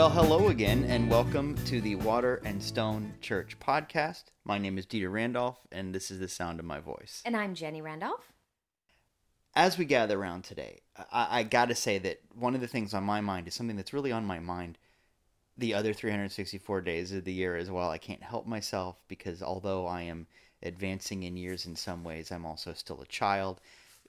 Well, hello again, and welcome to the Water and Stone Church podcast. My name is Dieter Randolph, and this is the sound of my voice. And I'm Jenny Randolph. As we gather around today, I, I got to say that one of the things on my mind is something that's really on my mind the other 364 days of the year as well. I can't help myself because although I am advancing in years in some ways, I'm also still a child.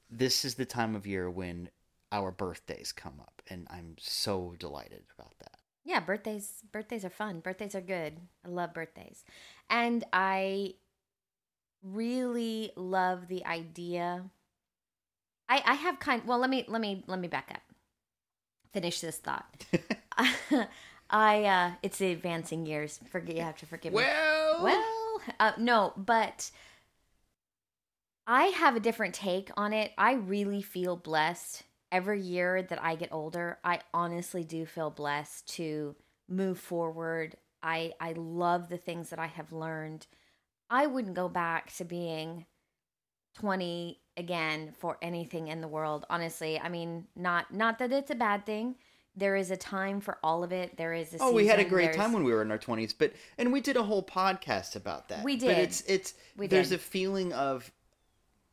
This is the time of year when our birthdays come up, and I'm so delighted about that. Yeah, birthdays birthdays are fun. Birthdays are good. I love birthdays. And I really love the idea I I have kind well, let me let me let me back up. Finish this thought. I uh it's the advancing years. Forget you have to forgive me. Well, Well, uh, no, but I have a different take on it. I really feel blessed every year that I get older. I honestly do feel blessed to move forward. I I love the things that I have learned. I wouldn't go back to being 20 again for anything in the world. Honestly, I mean, not not that it's a bad thing. There is a time for all of it. There is a Oh, we had a great there's- time when we were in our twenties, but and we did a whole podcast about that. We did. But it's it's We there's did. a feeling of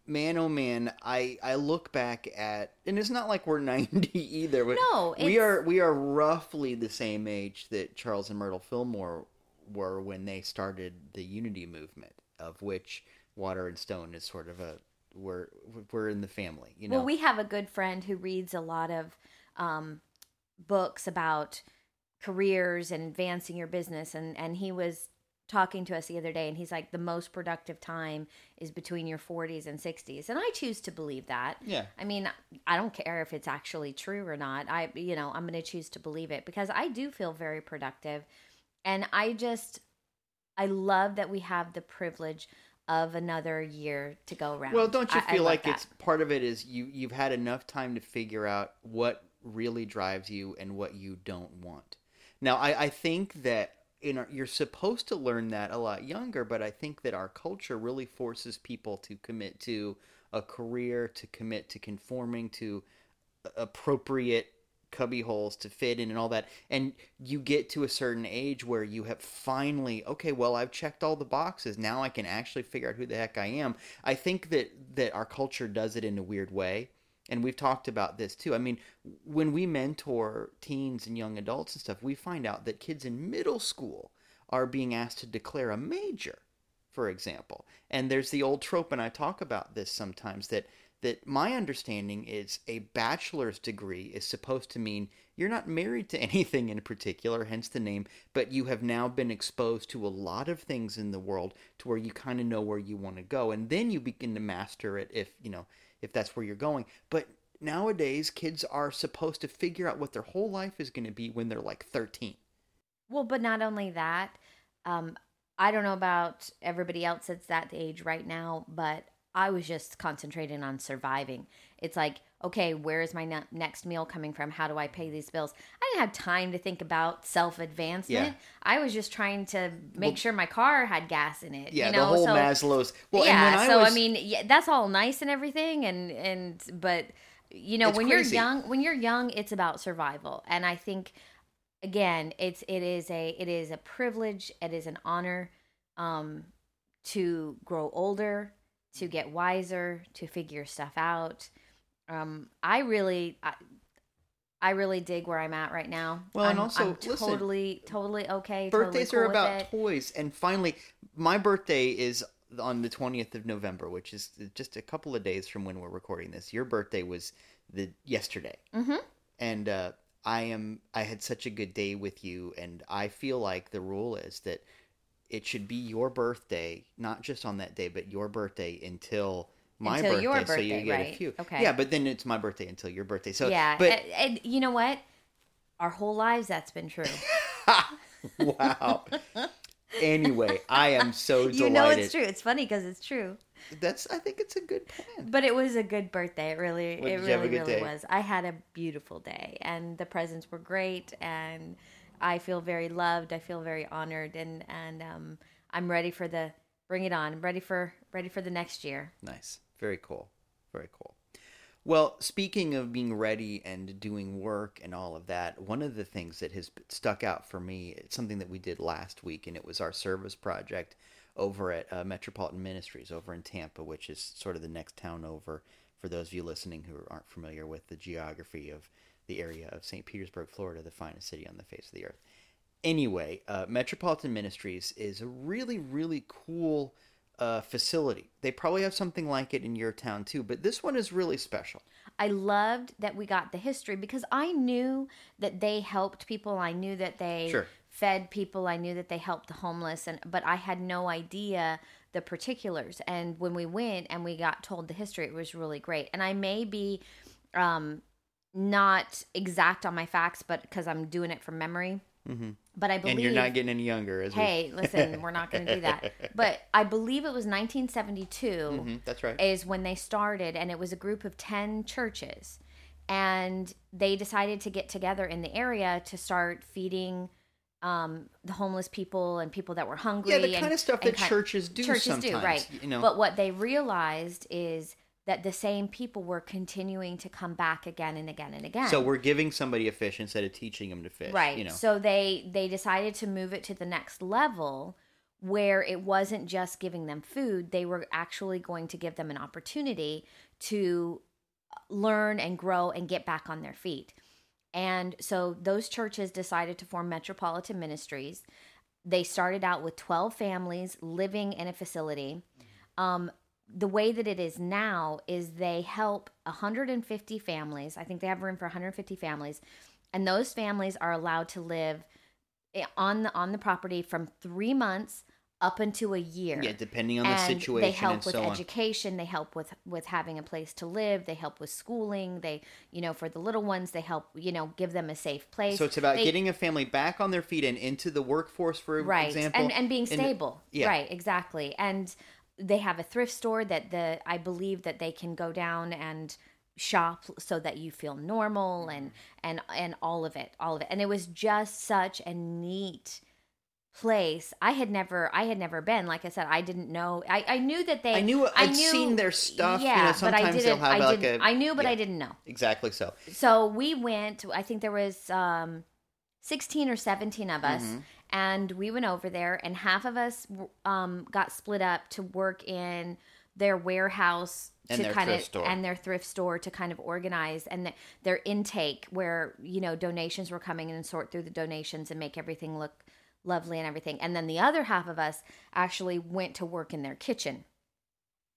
man oh man, I I look back at and it's not like we're ninety either, but No, we are we are roughly the same age that Charles and Myrtle Fillmore were when they started the Unity movement, of which Water and Stone is sort of a we're we're in the family, you know. Well, we have a good friend who reads a lot of um, books about careers and advancing your business, and and he was talking to us the other day, and he's like, the most productive time is between your 40s and 60s, and I choose to believe that. yeah. I mean, I don't care if it's actually true or not. I, you know, I'm going to choose to believe it because I do feel very productive. And I just, I love that we have the privilege of another year to go around. Well, don't you I- I feel like that. it's part of it is you you've had enough time to figure out what really drives you and what you don't want. Now, I, I think that in our, you're supposed to learn that a lot younger, but I think that our culture really forces people to commit to a career, to commit to conforming to appropriate cubby holes to fit in and all that. And you get to a certain age where you have finally okay well i've checked all the boxes. Now i can actually figure out who the heck i am. I think that that our culture does it in a weird way and we've talked about this too i mean when we mentor teens and young adults and stuff we find out that kids in middle school are being asked to declare a major for example. And there's the old trope, and I talk about this sometimes that that my understanding is a bachelor's degree is supposed to mean you're not married to anything in particular, hence the name, but you have now been exposed to a lot of things in the world to where you kind of know where you want to go, and then you begin to master it if you know if that's where you're going. But nowadays, kids are supposed to figure out what their whole life is going to be when they're like 13. Well, but not only that, um, I don't know about everybody else that's that age right now, but I was just concentrating on surviving. It's like, okay, where is my ne- next meal coming from? How do I pay these bills? I didn't have time to think about self advancement. Yeah. I was just trying to make Well- sure my car had gas in it. Yeah, you know? the whole so, Maslow's. Well, yeah, and when so I I, mean, yeah, that's all nice and everything, and and but you know, It's when crazy. you're young, when you're young, it's about survival, and I think again, it's it is a it is a privilege, it is an honor, um, to grow older, to get wiser, to figure stuff out. Um, I really. I, I really dig where I'm at right now. Well, and I'm- also, I'm listen, totally, totally okay. birthdays totally are cool with about toys and finally my birthday is on the 20th of november which is just a couple of days from when we're recording this your birthday was the yesterday Mhm. and uh, i am i had such a good day with you and i feel like the rule is that it should be your birthday not just on that day but your birthday until my Until birthday, your so you birthday, get a few Okay. yeah but then it's my birthday until your birthday so yeah, but and, and you know what? Our whole lives, that's been true. wow anyway i am so delighted you know it's true. It's funny because it's true. That's I think it's a good plan. But it was a good birthday. It really, Well, it did you have a really, really day? was. I had a beautiful day, and the presents were great, and I feel very loved. I feel very honored, and and um, I'm ready for the bring it on. I'm ready for ready for the next year. Nice. Very cool. Very cool. Well, speaking of being ready and doing work and all of that, one of the things that has stuck out for me, it's something that we did last week, and it was our service project over at uh, Metropolitan Ministries over in Tampa, which is sort of the next town over for those of you listening who aren't familiar with the geography of the area of St. Petersburg, Florida, the finest city on the face of the earth. Anyway, uh, Metropolitan Ministries is a really, really cool uh, facility. They probably have something like it in your town too, but this one is really special. I loved that we got the history because I knew that they helped people. I knew that they Sure. fed people. I knew that they helped the homeless, and but I had no idea the particulars. And when we went and we got told the history, it was really great. And I may be um, not exact on my facts, but because I'm doing it from memory. hmm But I believe And you're not getting any younger, as we- Hey, listen, we're not going to do that. But I believe it was 1972 Mhm, that's right. is when they started, and it was a group of 10 churches. And they decided to get together in the area to start feeding um, the homeless people and people that were hungry. Yeah, the and- kind of stuff that churches do churches sometimes. do, right? You know, But what they realized is that the same people were continuing to come back again and again and again. so we're giving somebody a fish instead of teaching them to fish. right You know. so they they decided to move it to the next level where it wasn't just giving them food they were actually going to give them an opportunity to learn and grow and get back on their feet and so those churches decided to form metropolitan ministries they started out with 12 families living in a facility um, the way that it is now is they help 150 families. I think they have room for 150 families. And those families are allowed to live eh, on the on the property from three months up into a year. Yeah, depending on the situation they help and with so on. education. They help with with having a place to live. They help with schooling. They you know for the little ones they help you know give them a safe place. So it's about They- getting a family back on their feet and into the workforce, for right. Example, and and being and- stable. Yeah. right exactly. And they have a thrift store that the i believe that they can go down and shop so that you feel normal Mm-hmm. and and and all of it all of it and it was just such a neat place i had never i had never been like i said i didn't know i i knew that they I knew I'd seen their stuff, you know, but i didn't i like didn't a- i knew but yeah. i didn't know Exactly so. so we went i think there was um 16 or 17 of us Mm-hmm. And we went over there and half of us um got split up to work in their warehouse And to their kind thrift of store. and their thrift store to kind of organize and th- their intake where you know donations were coming in and sort through the donations and make everything look lovely and everything and then the other half of us actually went to work in their kitchen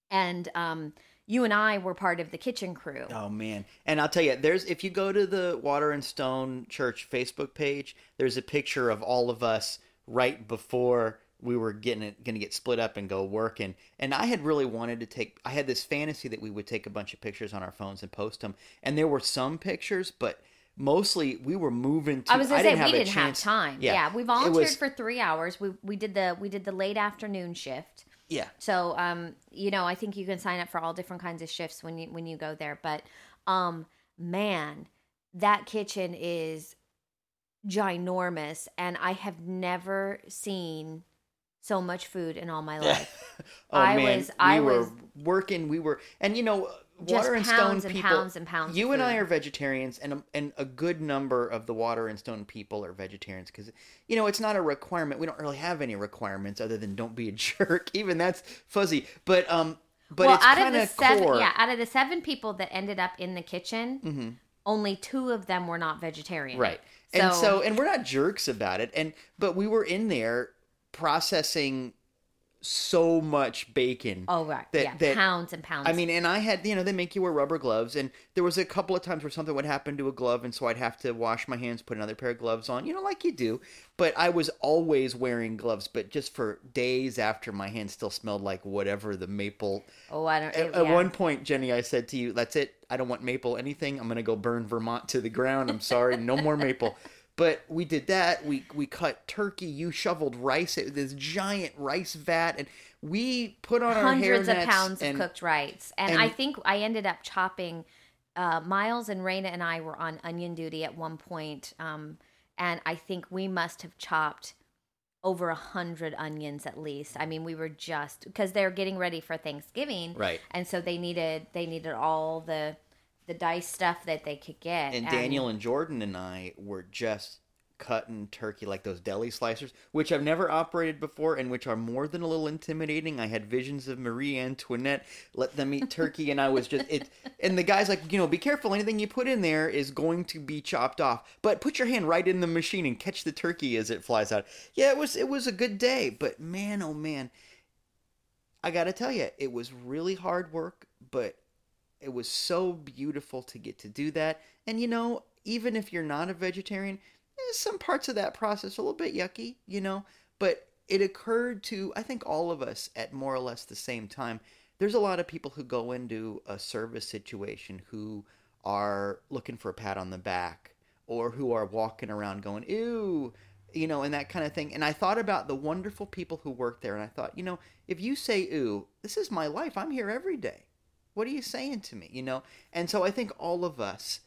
and um you and I were part of the kitchen crew. Oh man! And I'll tell you, there's if you go to the Water and Stone Church Facebook page, there's a picture of all of us right before we were getting it, going to get split up and go work. And and I had really wanted to take. I had this fantasy that we would take a bunch of pictures on our phones and post them. And there were some pictures, but mostly we were moving. To, I was gonna say didn't we didn't have time. Yeah, Yeah, we volunteered was- for three hours. We we did the we did the late afternoon shift. Yeah, So um, you know, I think you can sign up for all different kinds of shifts when you when you go there. But um, man, that kitchen is ginormous, and I have never seen so much food in all my life. oh I man, was- I we were was- working. We were, and you know, water and stone and people. pounds and pounds You and I are vegetarians, and a, and a good number of the water and stone people are vegetarians because you know it's not a requirement. We don't really have any requirements other than don't be a jerk. Even that's fuzzy, but um, but well, it's out of kind the of seven, core. yeah, out of the seven people that ended up in the kitchen, Mhm. only two of them were not vegetarian. Right. And So- so and we're not jerks about it. And but we were in there processing so much bacon. Oh right, That- yeah, that- pounds and pounds. I mean, and I had, you know, they make you wear rubber gloves, and there was a couple of times where something would happen to a glove, and so I'd have to wash my hands, put another pair of gloves on, you know, like you do. But I was always wearing gloves, but just for days after my hands still smelled like whatever the maple. oh, I don't. At, yeah. at one point, Jenny, I said to you, "That's it. I don't want maple anything. I'm gonna go burn Vermont to the ground. I'm sorry, no more maple." But we did that. We we cut turkey. You shoveled rice. It, this giant rice vat, and we put on hundreds our of pounds and, of cooked rice, and, and- I think I ended up chopping. Uh, Miles and Raina and I were on onion duty at one point, um, and I think we must have chopped over a hundred onions at least. I mean, we were just because they're getting ready for Thanksgiving, Right. And so they needed they needed all the the dice stuff that they could get. and Daniel and Jordan and I were just cutting turkey like those deli slicers, which I've never operated before and which are more than a little intimidating. I had visions of Marie Antoinette let them eat turkey, and I was just it. And the guy's like, you know, be careful. Anything you put in there is going to be chopped off, but put your hand right in the machine and catch the turkey as it flies out. Yeah, it was it was a good day, but man, oh man, I got to tell you, it was really hard work, but it was so beautiful to get to do that. And you know, even if you're not a vegetarian, eh, some parts of that process a little bit yucky, you know, but it occurred to I think all of us at more or less the same time. There's a lot of people who go into a service situation who are looking for a pat on the back or who are walking around going, "Ew, you know, and that kind of thing. And I thought about the wonderful people who work there, and I thought, you know, if you say, ooh, this is my life, I'm here every day. What are you saying to me? You know? And so I think all of us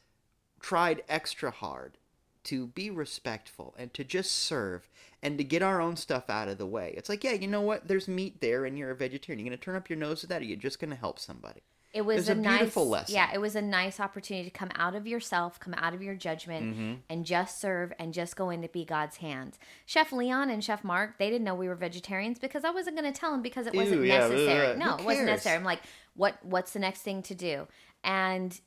tried extra hard to be respectful and to just serve and to get our own stuff out of the way. It's like, yeah, you know what? There's meat there and you're a vegetarian. You're going to turn up your nose at that or you're just going to help somebody. It was, was a, a beautiful nice, lesson. Yeah, it was a nice opportunity to come out of yourself, come out of your judgment, Mm-hmm. and just serve and just go in to be God's hands. Chef Leon and Chef Mark, they didn't know we were vegetarians because I wasn't going to tell them because it wasn't yeah, necessary. ugh, no, it wasn't necessary. I'm like, what? What's the next thing to do? And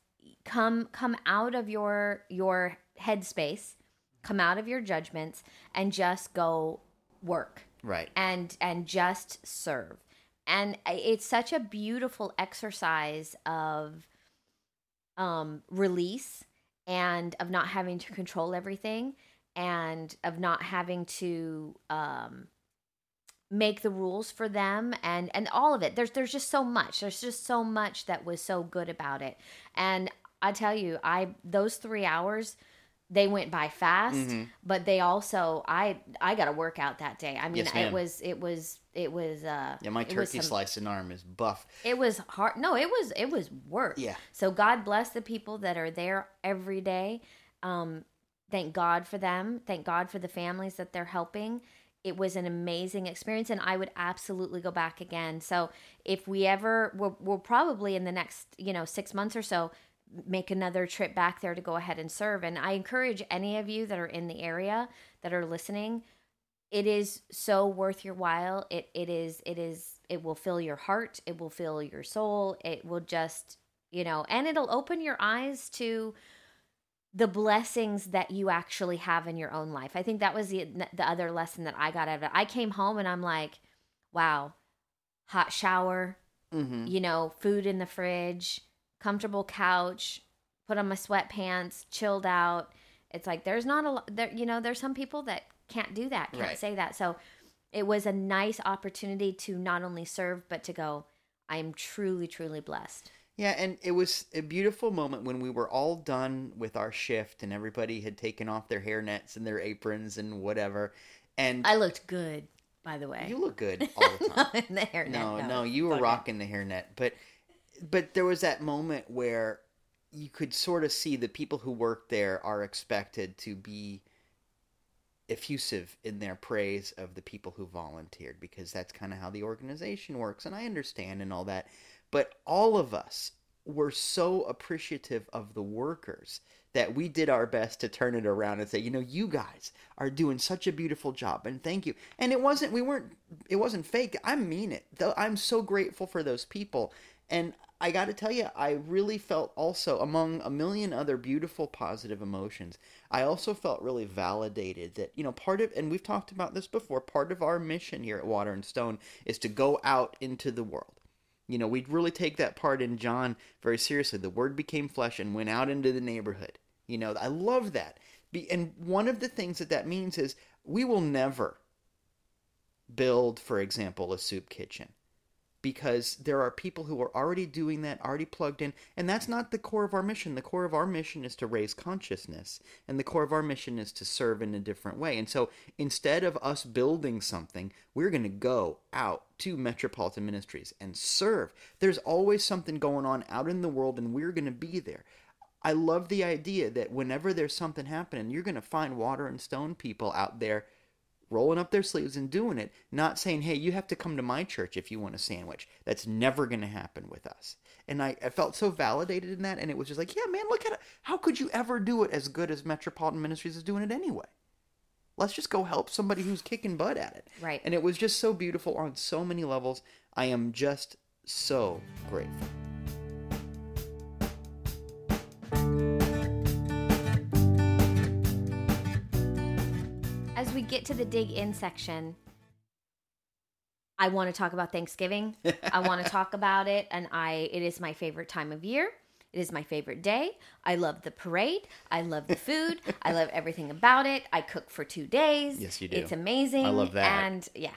come come out of your your headspace, come out of your judgments, and just go work Right. and and just serve and it's such a beautiful exercise of um release and of not having to control everything and of not having to um make the rules for them and and all of it. There's there's just so much. There's just so much that was so good about it. And i tell you i those 3 hours they went by fast Mhm. but they also i i got a workout that day. I mean Yes, it was it was it was uh Yeah, my turkey some- slicing arm is buff. it was hard no it was it was work Yeah. so god bless the people that are there every day. Um thank god for them. Thank god for the families that they're helping. It was an amazing experience and i would absolutely go back again. So if we ever we'll, we'll probably in the next you know six months or so make another trip back there to go ahead and serve. And i encourage any of you that are in the area that are listening it is so worth your while. It it is it is it will fill your heart. It will fill your soul. It will just you know and it'll open your eyes to the blessings that you actually have in your own life. I think that was the the other lesson that i got out of it. I came home and i'm like wow hot shower Mm-hmm. you know, food in the fridge, comfortable couch, put on my sweatpants, chilled out. It's like there's not a lot there, you know, there's some people that can't do that, can't Right. say that. So it was a nice opportunity to not only serve, but to go, I am truly, truly blessed. Yeah, and it was a beautiful moment when we were all done with our shift and everybody had taken off their hairnets and their aprons and whatever. And I looked good, by the way. you look good all the time. The hairnet. no, no, you were Okay. rocking the hairnet, but but there was that moment where you could sort of see the people who work there are expected to be effusive in their praise of the people who volunteered because that's kind of how the organization works and I understand and all that but all of us were so appreciative of the workers that we did our best to turn it around and say you know you guys are doing such a beautiful job and thank you. And it wasn't we weren't it wasn't fake i mean it though i'm so grateful for those people and i got to tell you i really felt also among a million other beautiful positive emotions i also felt really validated that you know part of and we've talked about this before part of our mission here at water and stone is to go out into the world you know, we really take that part in John very seriously. The word became flesh and went out into the neighborhood. You know, I love that. Be, and one of the things that that means is we will never build, for example, a soup kitchen because there are people who are already doing that, already plugged in, and that's not the core of our mission. The core of our mission is to raise consciousness, and the core of our mission is to serve in a different way. And so instead of us building something, we're going to go out to Metropolitan Ministries and serve. There's always something going on out in the world, and we're going to be there. I love the idea that whenever there's something happening, you're going to find water and stone people out there rolling up their sleeves and doing it, not saying, hey, you have to come to my church if you want a sandwich. That's never going to happen with us. And I, I felt so validated in that. And it was just like, yeah, man, look at it. How could you ever do it as good as Metropolitan Ministries is doing it anyway? Let's just go help somebody who's kicking butt at it. Right. And it was just so beautiful on so many levels. I am just so grateful. Get to the dig in section, I want to talk about Thanksgiving. I want to talk about it, and I it is my favorite time of year. It is my favorite day. I love the parade. I love the food. I love everything about it. I cook for two days. Yes, you do. It's amazing. I love that. And yeah,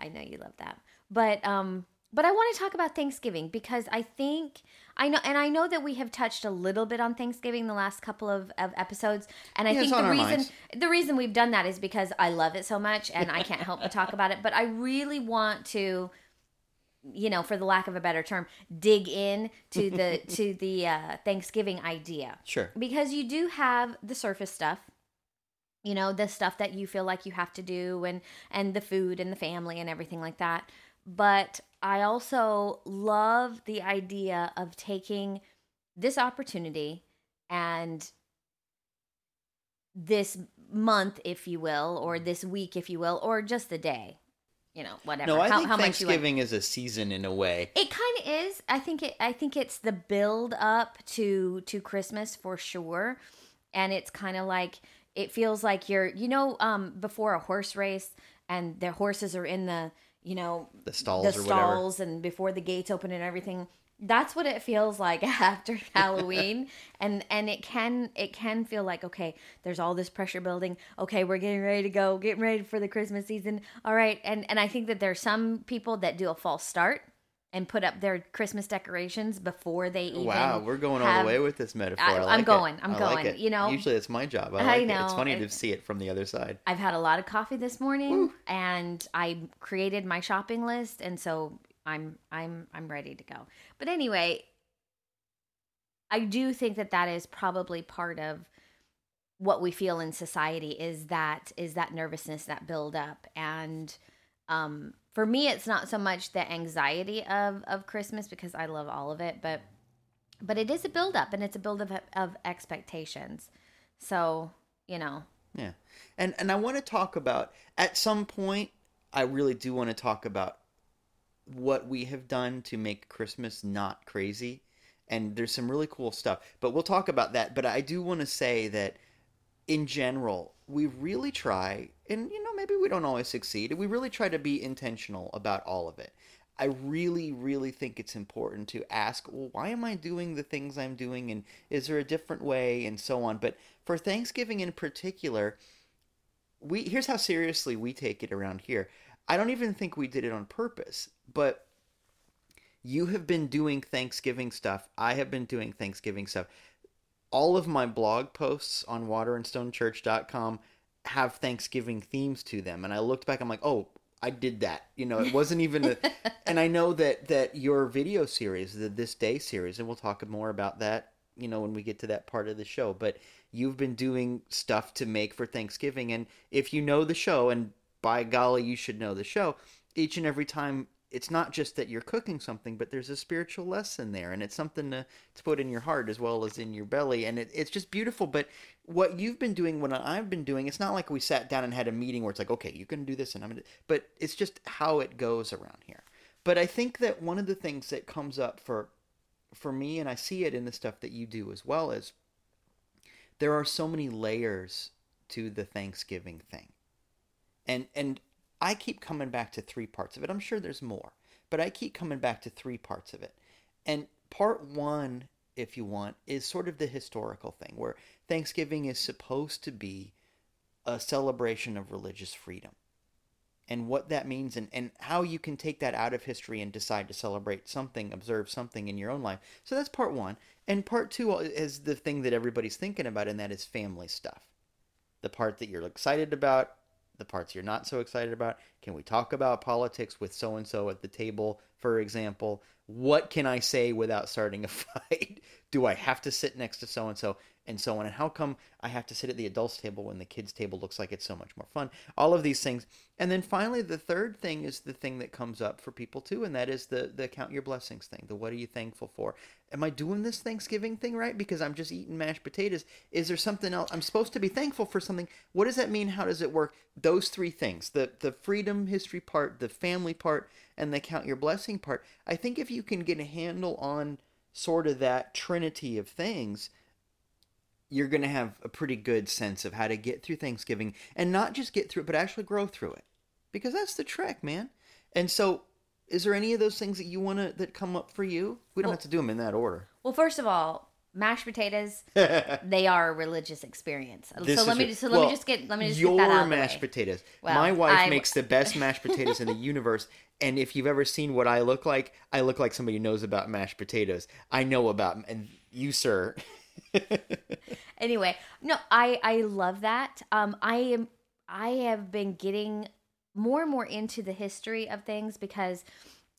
I know you love that. But um, but I want to talk about Thanksgiving because I think I know, and I know that we have touched a little bit on Thanksgiving the last couple of, of episodes, and I Yeah, think the reason minds. the reason we've done that is because I love it so much, and I can't help but talk about it. But I really want to, you know, for the lack of a better term, dig in to the to the uh, Thanksgiving idea Sure. because you do have the surface stuff you know the stuff that you feel like you have to do and and the food and the family and everything like that but i also love the idea of taking this opportunity and this month if you will or this week if you will or just the day you know whatever No, I how, think how Thanksgiving is a season in a way. it kind of is. I think it. I think it's the build up to to Christmas for sure, and it's kind of like it feels like you're. You know, um, before a horse race, and the horses are in the you know The stalls the or whatever. stalls, and before the gates open and everything. That's what it feels like after Halloween, and and it can it can feel like okay, there's all this pressure building. Okay, we're getting ready to go, getting ready for the Christmas season. All right, and and I think that there's some people that do a false start and put up their Christmas decorations before they even. Wow, we're going all the way with this metaphor. I- I'm like it. going, I'm I like going, it. you know? usually it's my job. I I like it. It's know, funny it- to see it from the other side. I've had a lot of coffee this morning, and I created my shopping list, and so I'm I'm I'm ready to go. But anyway, I do think that that is probably part of what we feel in society is that is that nervousness that build up and um for me it's not so much the anxiety of of christmas because i love all of it but but it is a build up and it's a build up of expectations so you know Yeah. And and I want to talk about at some point I really do want to talk about what we have done to make Christmas not crazy. And there's some really cool stuff. But we'll talk about that. But I do want to say that in general, we really try and you know, maybe we don't always succeed. We really try to be intentional about all of it. I really, really think it's important to ask, well, why am I doing the things I'm doing? And is there a different way? And so on. But for Thanksgiving in particular, we here's how seriously we take it around here. I don't even think we did it on purpose, but you have been doing Thanksgiving stuff. I have been doing Thanksgiving stuff. All of my blog posts on waterandstonechurch.com have Thanksgiving themes to them. And I looked back, I'm like, oh, I did that. You know, it wasn't even a, and I know that that your video series, the This Day series, and we'll talk more about that, you know, when we get to that part of the show. But you've been doing stuff to make for Thanksgiving, and if you know the show, and by golly, you should know the show. Each and every time, it's not just that you're cooking something, but there's a spiritual lesson there, and it's something to, to put in your heart as well as in your belly, and it, it's just beautiful. But what you've been doing, what I've been doing, it's not like we sat down and had a meeting where it's like, okay, you're going to do this, and I'm going to, but it's just how it goes around here. But I think that one of the things that comes up for for me, and I see it in the stuff that you do as well, is there are so many layers to the Thanksgiving thing. And and I keep coming back to three parts of it. I'm sure there's more, but I keep coming back to three parts of it. And part 1, if you want, is sort of the historical thing where Thanksgiving is supposed to be a celebration of religious freedom. And what that means and, and how you can take that out of history and decide to celebrate something, observe something in your own life. So that's part one. And part two is the thing that everybody's thinking about, and that is family stuff. The part that you're excited about, the parts you're not so excited about. Can we talk about politics with so and so at the table, for example? What can I say without starting a fight? do I have to sit next to so and so and so on? And how come I have to sit at the adults table when the kids table looks like it's so much more fun? All of these things. And then finally, the third thing is the thing that comes up for people too, and that is the the count your blessings thing. The what are you thankful for? Am I doing this Thanksgiving thing right? Because I'm just eating mashed potatoes. Is there something else? I'm supposed to be thankful for something. What does that mean? How does it work? Those three things: the the freedom history part, the family part, and the count your blessing part. I think if you can get a handle on sort of that trinity of things, you're going to have a pretty good sense of how to get through Thanksgiving and not just get through it, but actually grow through it. Because that's the trick, man. And so, is there any of those things that you want to that come up for you? We don't Well- have to do them in that order. Well, first of all, mashed potatoes, they are a religious experience. This so let me just so let Well, me just get let me just your get that out mashed potatoes. Well, My wife I- makes the best mashed potatoes in the universe. And if you've ever seen what I look like, I look like somebody who knows about mashed potatoes. I know about, and you, sir. anyway no i i love that. Um i am i have been getting more and more into the history of things because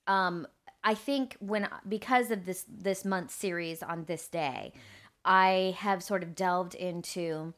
um i think when because of this this month's series on this day i have sort of delved into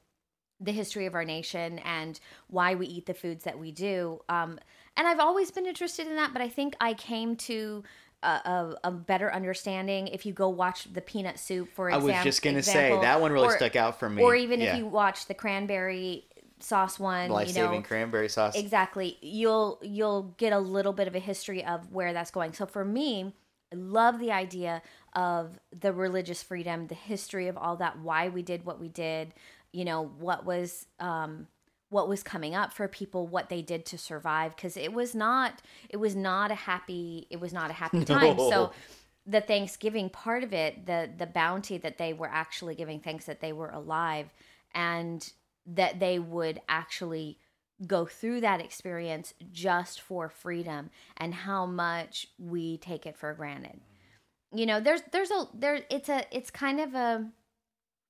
the history of our nation and why we eat the foods that we do. Um and i've always been interested in that but i think i came to a, a, better understanding if you go watch the peanut soup for example. I example was just gonna say that one really stuck out for me. or even Yeah. if you watch the cranberry sauce one, life you know, cranberry sauce. exactly, you'll you'll get a little bit of a history of where that's going. So for me, I love the idea of the religious freedom, the history of all that, why we did what we did, you know, what was um what was coming up for people, what they did to survive because it was not it was not a happy it was not a happy time. No. So the Thanksgiving part of it, the the bounty that they were actually giving thanks that they were alive and that they would actually go through that experience just for freedom and how much we take it for granted. You know, there's there's a there it's a it's kind of a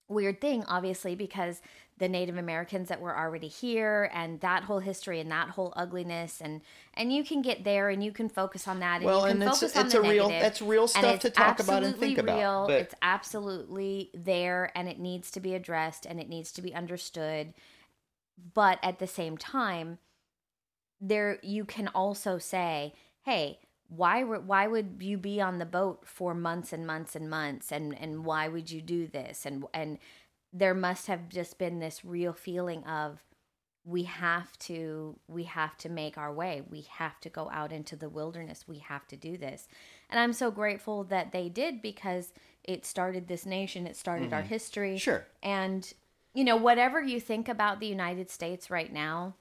weird thing obviously because the native americans that were already here and that whole history and that whole ugliness and and you can get there and you can focus on that and well, you can and it's focus it's on a the real negative that's real stuff it's to talk about and think about. real. But It's absolutely there and it needs to be addressed and it needs to be understood. But at the same time, there you can also say, "Hey, why why would you be on the boat for months and months and months and and why would you do this?" And and there must have just been this real feeling of we have to we have to make our way. We have to go out into the wilderness. We have to do this. And i'm so grateful that they did because it started this nation. It started our history. Mm-hmm. Sure. and you know whatever you think about the united states right now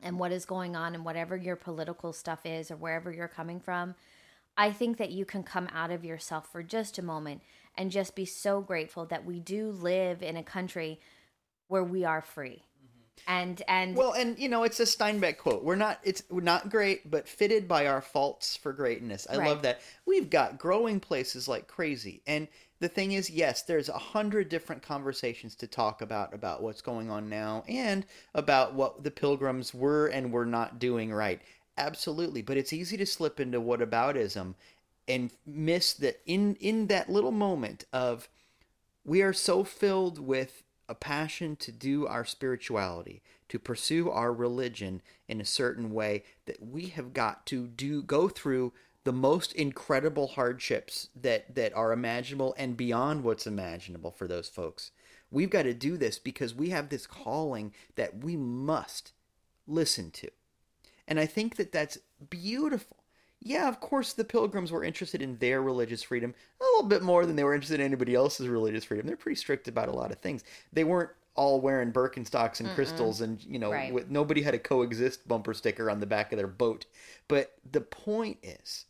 and what is going on and whatever your political stuff is or wherever you're coming from i think that you can come out of yourself for just a moment and just be so grateful that we do live in a country where we are free mm-hmm. and and Well, and you know, it's a Steinbeck quote. We're not it's we're not great, but fitted by our faults for greatness. I Right. love that. We've got growing places like crazy. And the thing is, yes, there's a hundred different conversations to talk about about what's going on now and about what the pilgrims were and were not doing right. Absolutely. But it's easy to slip into whataboutism and miss that in in that little moment of we are so filled with a passion to do our spirituality, to pursue our religion in a certain way that we have got to do go through the most incredible hardships that that are imaginable and beyond what's imaginable for those folks. We've got to do this because we have this calling that we must listen to. And I think that that's beautiful. Yeah, of course, the pilgrims were interested in their religious freedom a little bit more than they were interested in anybody else's religious freedom. They're pretty strict about a lot of things. They weren't all wearing Birkenstocks and crystals, and you know, Right. with, nobody had a coexist bumper sticker on the back of their boat. But the point is,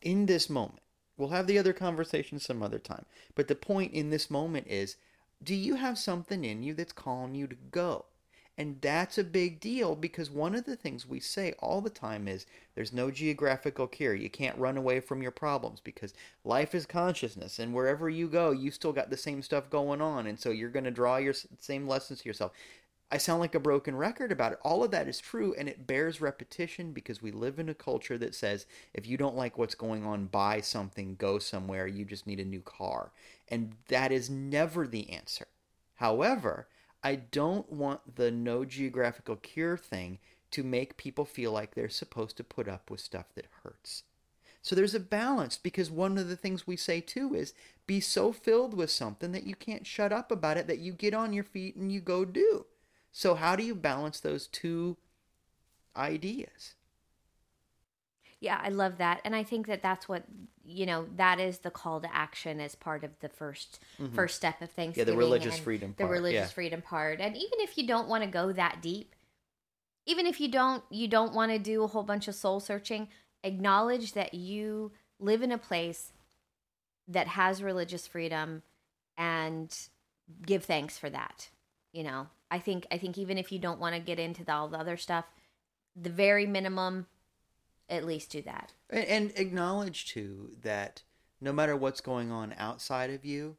in this moment, we'll have the other conversation some other time. But the point in this moment is, do you have something in you that's calling you to go? And that's a big deal because one of the things we say all the time is there's no geographical cure. You can't run away from your problems because life is consciousness. And wherever you go, you still got the same stuff going on. And so you're going to draw your same lessons to yourself. I sound like a broken record about it. All of that is true and it bears repetition because we live in a culture that says if you don't like what's going on, buy something, go somewhere, you just need a new car. And that is never the answer. However, I don't want the no geographical cure thing to make people feel like they're supposed to put up with stuff that hurts. So there's a balance because one of the things we say too is be so filled with something that you can't shut up about it that you get on your feet and you go do. So, how do you balance those two ideas? Yeah, I love that. And I think that that's what, you know, that is the call to action as part of the 1st mm-hmm. first step of Thanksgiving. Yeah, the religious freedom part. The religious yeah. freedom part. And even if you don't want to go that deep, even if you don't you don't want to do a whole bunch of soul searching, acknowledge that you live in a place that has religious freedom and give thanks for that. You know, I think I think even if you don't want to get into the, all the other stuff, the very minimum, at least do that. And, and acknowledge too that no matter what's going on outside of you,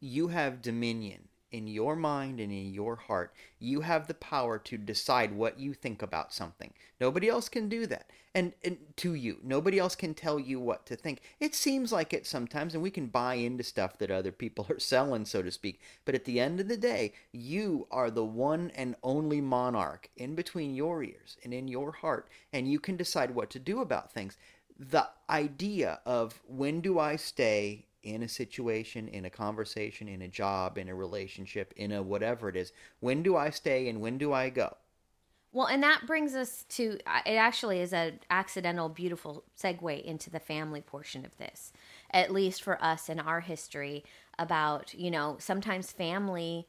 you have dominion in your mind and in your heart. You have the power to decide what you think about something. Nobody else can do that. And, and to you, nobody else can tell you what to think. It seems like it sometimes, and we can buy into stuff that other people are selling, so to speak. But at the end of the day, you are the one and only monarch in between your ears and in your heart, and you can decide what to do about things. The idea of when do I stay in a situation, in a conversation, in a job, in a relationship, in a whatever it is. When do I stay and when do I go? Well, and that brings us to uh, it actually is an accidental, beautiful segue into the family portion of this, at least for us in our history about, you know, sometimes family,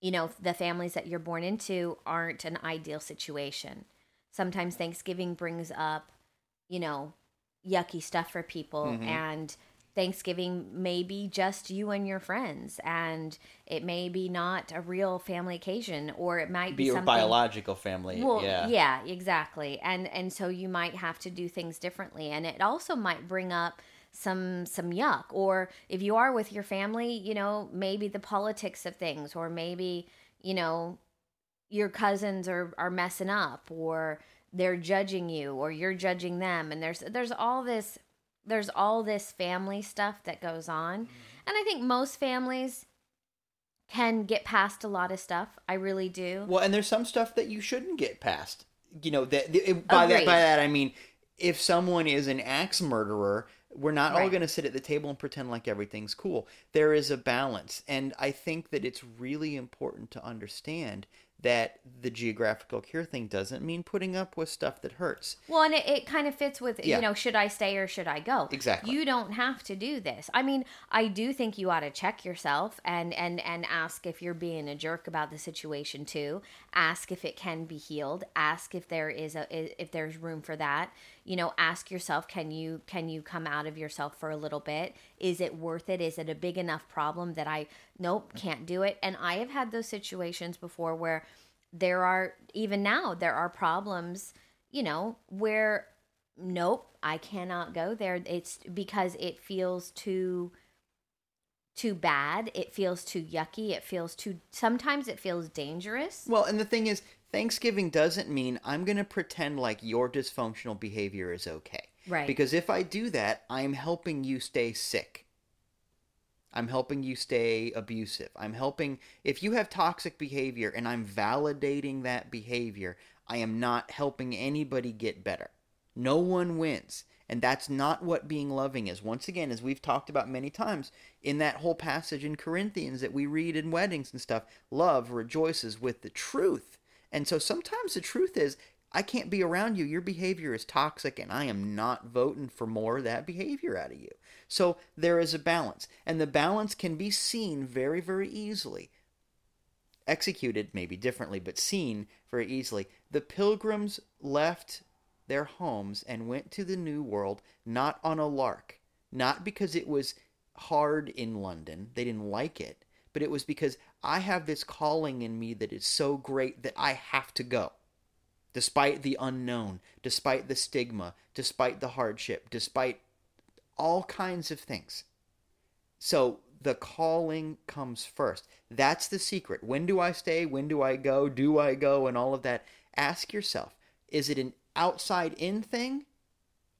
you know, the families that you're born into aren't an ideal situation. Sometimes Thanksgiving brings up, you know, yucky stuff for people mm-hmm. and Thanksgiving may be just you and your friends, and it may be not a real family occasion, or it might be, be something, biological family. Well, yeah, yeah, exactly, and and so you might have to do things differently, and it also might bring up some some yuck, or if you are with your family, you know, maybe the politics of things, or maybe you know your cousins are are messing up, or they're judging you, or you're judging them, and there's there's all this there's all this family stuff that goes on. Mm-hmm. And I think most families can get past a lot of stuff. I really do. Well, and there's some stuff that you shouldn't get past. You know, that it, by Agreed. that by that I mean if someone is an axe murderer, we're not right. all going to sit at the table and pretend like everything's cool. There is a balance, and I think that it's really important to understand that the geographical cure thing doesn't mean putting up with stuff that hurts. Well, and it, it kind of fits with, yeah. you know, should I stay or should I go? Exactly. You don't have to do this. I mean, I do think you ought to check yourself and, and, and ask if you're being a jerk about the situation too. Ask if it can be healed. Ask if there is a, if there's room for that. You know, ask yourself, can you, can you come out of yourself for a little bit? Is it worth it? Is it a big enough problem that I, nope, can't do it? And I have had those situations before where, there are even now there are problems you know where nope i cannot go there it's because it feels too too bad it feels too yucky it feels too sometimes it feels dangerous well and the thing is thanksgiving doesn't mean i'm going to pretend like your dysfunctional behavior is okay right because if i do that i'm helping you stay sick I'm helping you stay abusive. I'm helping, if you have toxic behavior and I'm validating that behavior, I am not helping anybody get better. No one wins. And that's not what being loving is. Once again, as we've talked about many times in that whole passage in Corinthians that we read in weddings and stuff, love rejoices with the truth. And so sometimes the truth is I can't be around you. Your behavior is toxic, and I am not voting for more of that behavior out of you. So there is a balance, and the balance can be seen very, very easily. Executed maybe differently, but seen very easily. The pilgrims left their homes and went to the New World not on a lark, not because it was hard in London, they didn't like it, but it was because I have this calling in me that is so great that I have to go despite the unknown, despite the stigma, despite the hardship, despite all kinds of things. So the calling comes first. That's the secret. When do I stay? When do I go? Do I go? And all of that. Ask yourself is it an outside in thing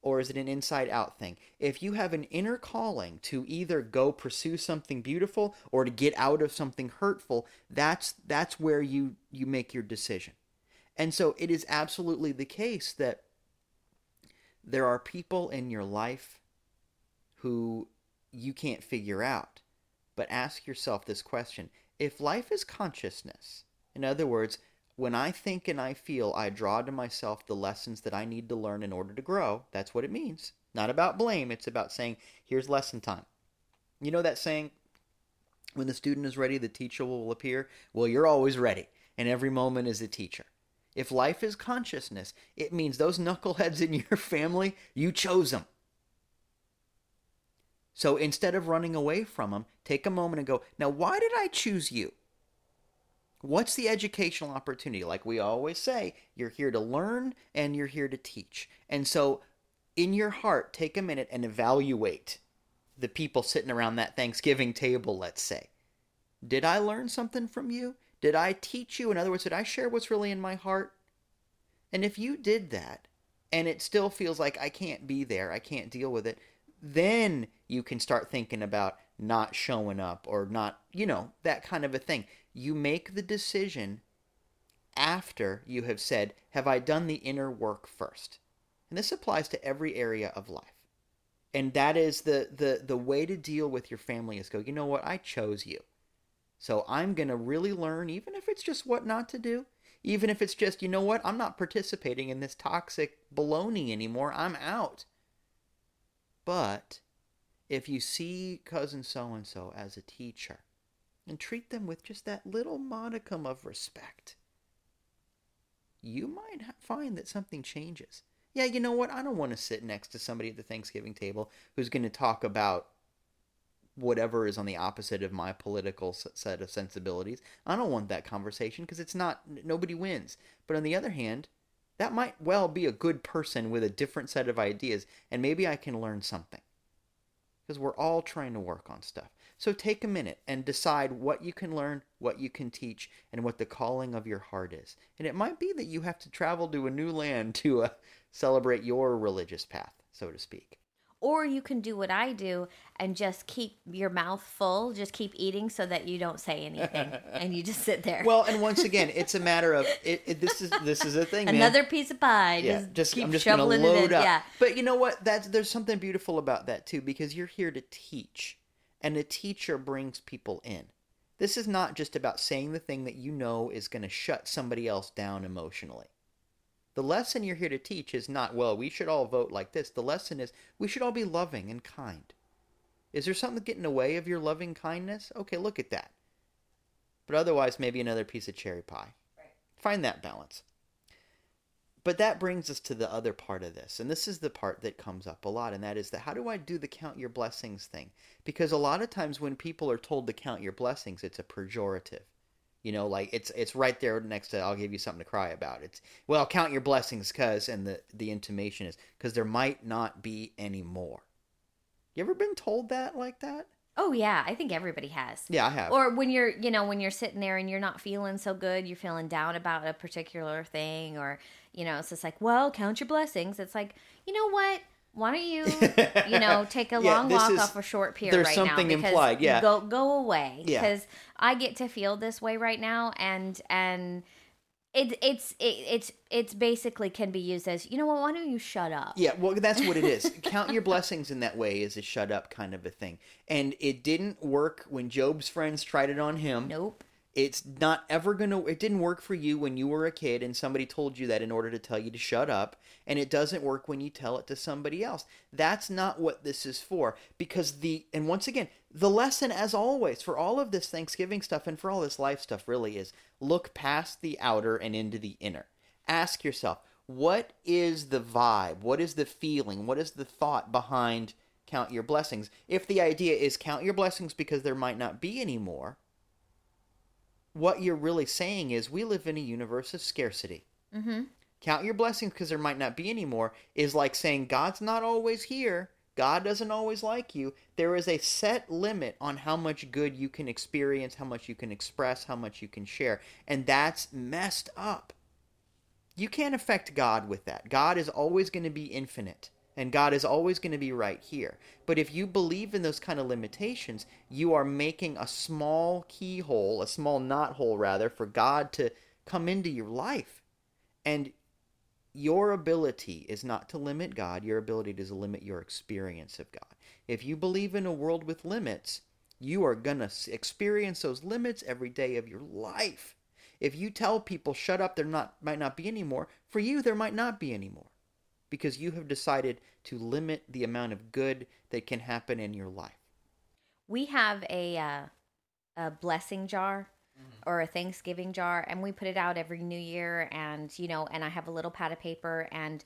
or is it an inside out thing? If you have an inner calling to either go pursue something beautiful or to get out of something hurtful, that's that's where you you make your decision. And so it is absolutely the case that there are people in your life who you can't figure out. But ask yourself this question if life is consciousness, in other words, when I think and I feel, I draw to myself the lessons that I need to learn in order to grow. That's what it means. Not about blame, it's about saying, here's lesson time. You know that saying, when the student is ready, the teacher will appear? Well, you're always ready, and every moment is a teacher. If life is consciousness, it means those knuckleheads in your family, you chose them. So instead of running away from them, take a moment and go, now, why did I choose you? What's the educational opportunity? Like we always say, you're here to learn and you're here to teach. And so, in your heart, take a minute and evaluate the people sitting around that Thanksgiving table, let's say. Did I learn something from you? Did I teach you? In other words, did I share what's really in my heart? And if you did that, and it still feels like I can't be there, I can't deal with it, then you can start thinking about not showing up or not, you know, that kind of a thing. You make the decision after you have said, Have I done the inner work first? And this applies to every area of life. And that is the, the, the way to deal with your family is go, you know what, I chose you. So I'm going to really learn, even if it's just what not to do, even if it's just, you know what, I'm not participating in this toxic baloney anymore, I'm out. But if you see cousin so and so as a teacher and treat them with just that little modicum of respect, you might find that something changes. Yeah, you know what? I don't want to sit next to somebody at the Thanksgiving table who's going to talk about whatever is on the opposite of my political set of sensibilities. I don't want that conversation because it's not, nobody wins. But on the other hand, that might well be a good person with a different set of ideas, and maybe I can learn something because we're all trying to work on stuff. So take a minute and decide what you can learn, what you can teach, and what the calling of your heart is. And it might be that you have to travel to a new land to uh, celebrate your religious path, so to speak. Or you can do what I do and just keep your mouth full, just keep eating so that you don't say anything and you just sit there. Well, and once again, it's a matter of it, it, this is this is a thing. Another man. piece of pie. Yeah, just, just keep I'm just gonna shoveling load it in. up. Yeah. But you know what? That's there's something beautiful about that too because you're here to teach, and a teacher brings people in. This is not just about saying the thing that you know is going to shut somebody else down emotionally. The lesson you're here to teach is not, well, we should all vote like this. The lesson is we should all be loving and kind. Is there something getting in the way of your loving kindness? Okay, look at that. But otherwise, maybe another piece of cherry pie. Right. Find that balance. But that brings us to the other part of this. And this is the part that comes up a lot. And that is that how do I do the count your blessings thing? Because a lot of times when people are told to count your blessings, it's a pejorative. You know, like it's it's right there next to I'll give you something to cry about. It's well, count your blessings cuz and the the intimation is cuz there might not be any more. You ever been told that like that? Oh yeah, I think everybody has. Yeah, I have. Or when you're, you know, when you're sitting there and you're not feeling so good, you're feeling down about a particular thing or, you know, it's just like, well, count your blessings. It's like, you know what? Why don't you, you know, take a Yeah, long walk is- off a short pier right something now? because implied, yeah. Go go away. Yeah. Because I get to feel this way right now, and and it it's it, it's it's basically can be used as, you know what? Why don't you shut up? Yeah, well, that's what it is. Count your blessings in that way is a shut up kind of a thing. And it didn't work when Job's friends tried it on him. Nope. It's not ever going to, it didn't work for you when you were a kid and somebody told you that in order to tell you to shut up. And it doesn't work when you tell it to somebody else. That's not what this is for. Because the, and once again, the lesson, as always, for all of this Thanksgiving stuff and for all this life stuff, really is look past the outer and into the inner. Ask yourself, what is the vibe? What is the feeling? What is the thought behind count your blessings? If the idea is count your blessings because there might not be any more, what you're really saying is we live in a universe of scarcity. Mm-hmm. Count your blessings because there might not be any more is like saying God's not always here God doesn't always like you. There is a set limit on how much good you can experience, how much you can express, how much you can share. And that's messed up. You can't affect God with that. God is always going to be infinite and God is always going to be right here. But if you believe in those kind of limitations, you are making a small keyhole, a small knot hole rather, for God to come into your life. And your ability is not to limit God, your ability is to limit your experience of God. If you believe in a world with limits, you are going to experience those limits every day of your life. If you tell people shut up there not might not be anymore, for you there might not be anymore because you have decided to limit the amount of good that can happen in your life. We have a uh, a blessing jar mm-hmm. or a Thanksgiving jar, and we put it out every New Year. And you know, and I have a little pad of paper, and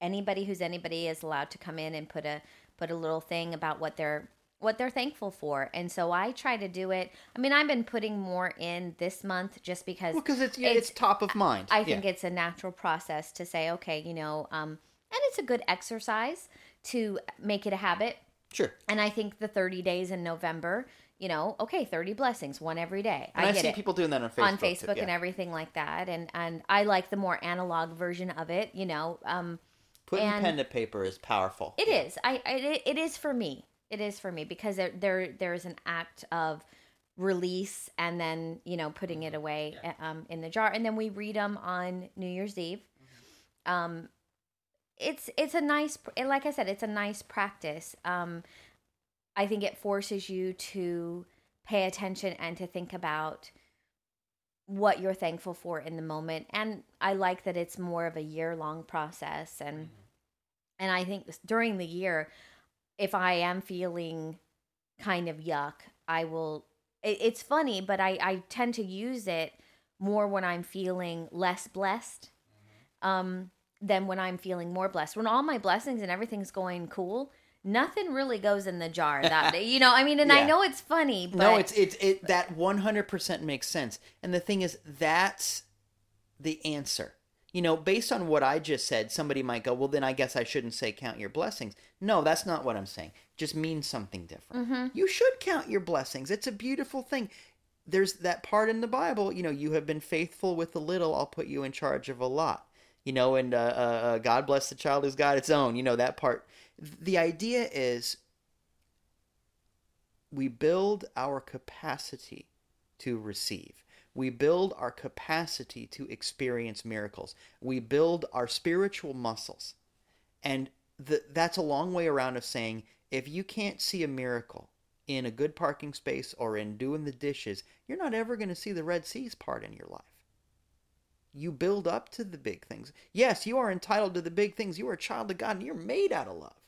anybody who's anybody is allowed to come in and put a put a little thing about what they're what they're thankful for. And so I try to do it. I mean, I've been putting more in this month just because because well, it's, it's, it's top of mind. I think yeah. it's a natural process to say, okay, you know, um, and it's a good exercise to make it a habit. Sure. And I think the 30 days in November, you know, okay, 30 blessings, one every day. And I I've seen it. people doing that on Facebook. On Facebook yeah. and everything like that. And and I like the more analog version of it, you know. Um, Putting pen to paper is powerful. It yeah. is. I, I it is for me. It is for me because there there there's an act of release and then you know putting it away yeah. um, in the jar and then we read them on New Year's Eve. Mm-hmm. Um, it's it's a nice like I said it's a nice practice. Um, I think it forces you to pay attention and to think about what you're thankful for in the moment and i like that it's more of a year long process and mm-hmm. and i think during the year if I am feeling kind of yuck, I will. It, it's funny, but I, I tend to use it more when I'm feeling less blessed mm-hmm. um, than when I'm feeling more blessed. When all my blessings and everything's going cool, nothing really goes in the jar that day. You know, I mean, and yeah. I know it's funny, but no, it's it's it that one hundred percent makes sense. And the thing is, that's the answer you know, based on what I just said, somebody might go, well, then I guess I shouldn't say count your blessings. No, that's not what I'm saying. It just means something different. Mm-hmm. You should count your blessings. It's a beautiful thing. There's that part in the Bible, you know, you have been faithful with a little, I'll put you in charge of a lot. You know, and uh, uh, uh God bless the child who's got its own. You know, that part. The idea is we build our capacity to receive. We build our capacity to experience miracles. We build our spiritual muscles. And the, that's a long way around of saying if you can't see a miracle in a good parking space or in doing the dishes, you're not ever going to see the Red Seas part in your life. You build up to the big things. Yes, you are entitled to the big things. You are a child of God and you're made out of love.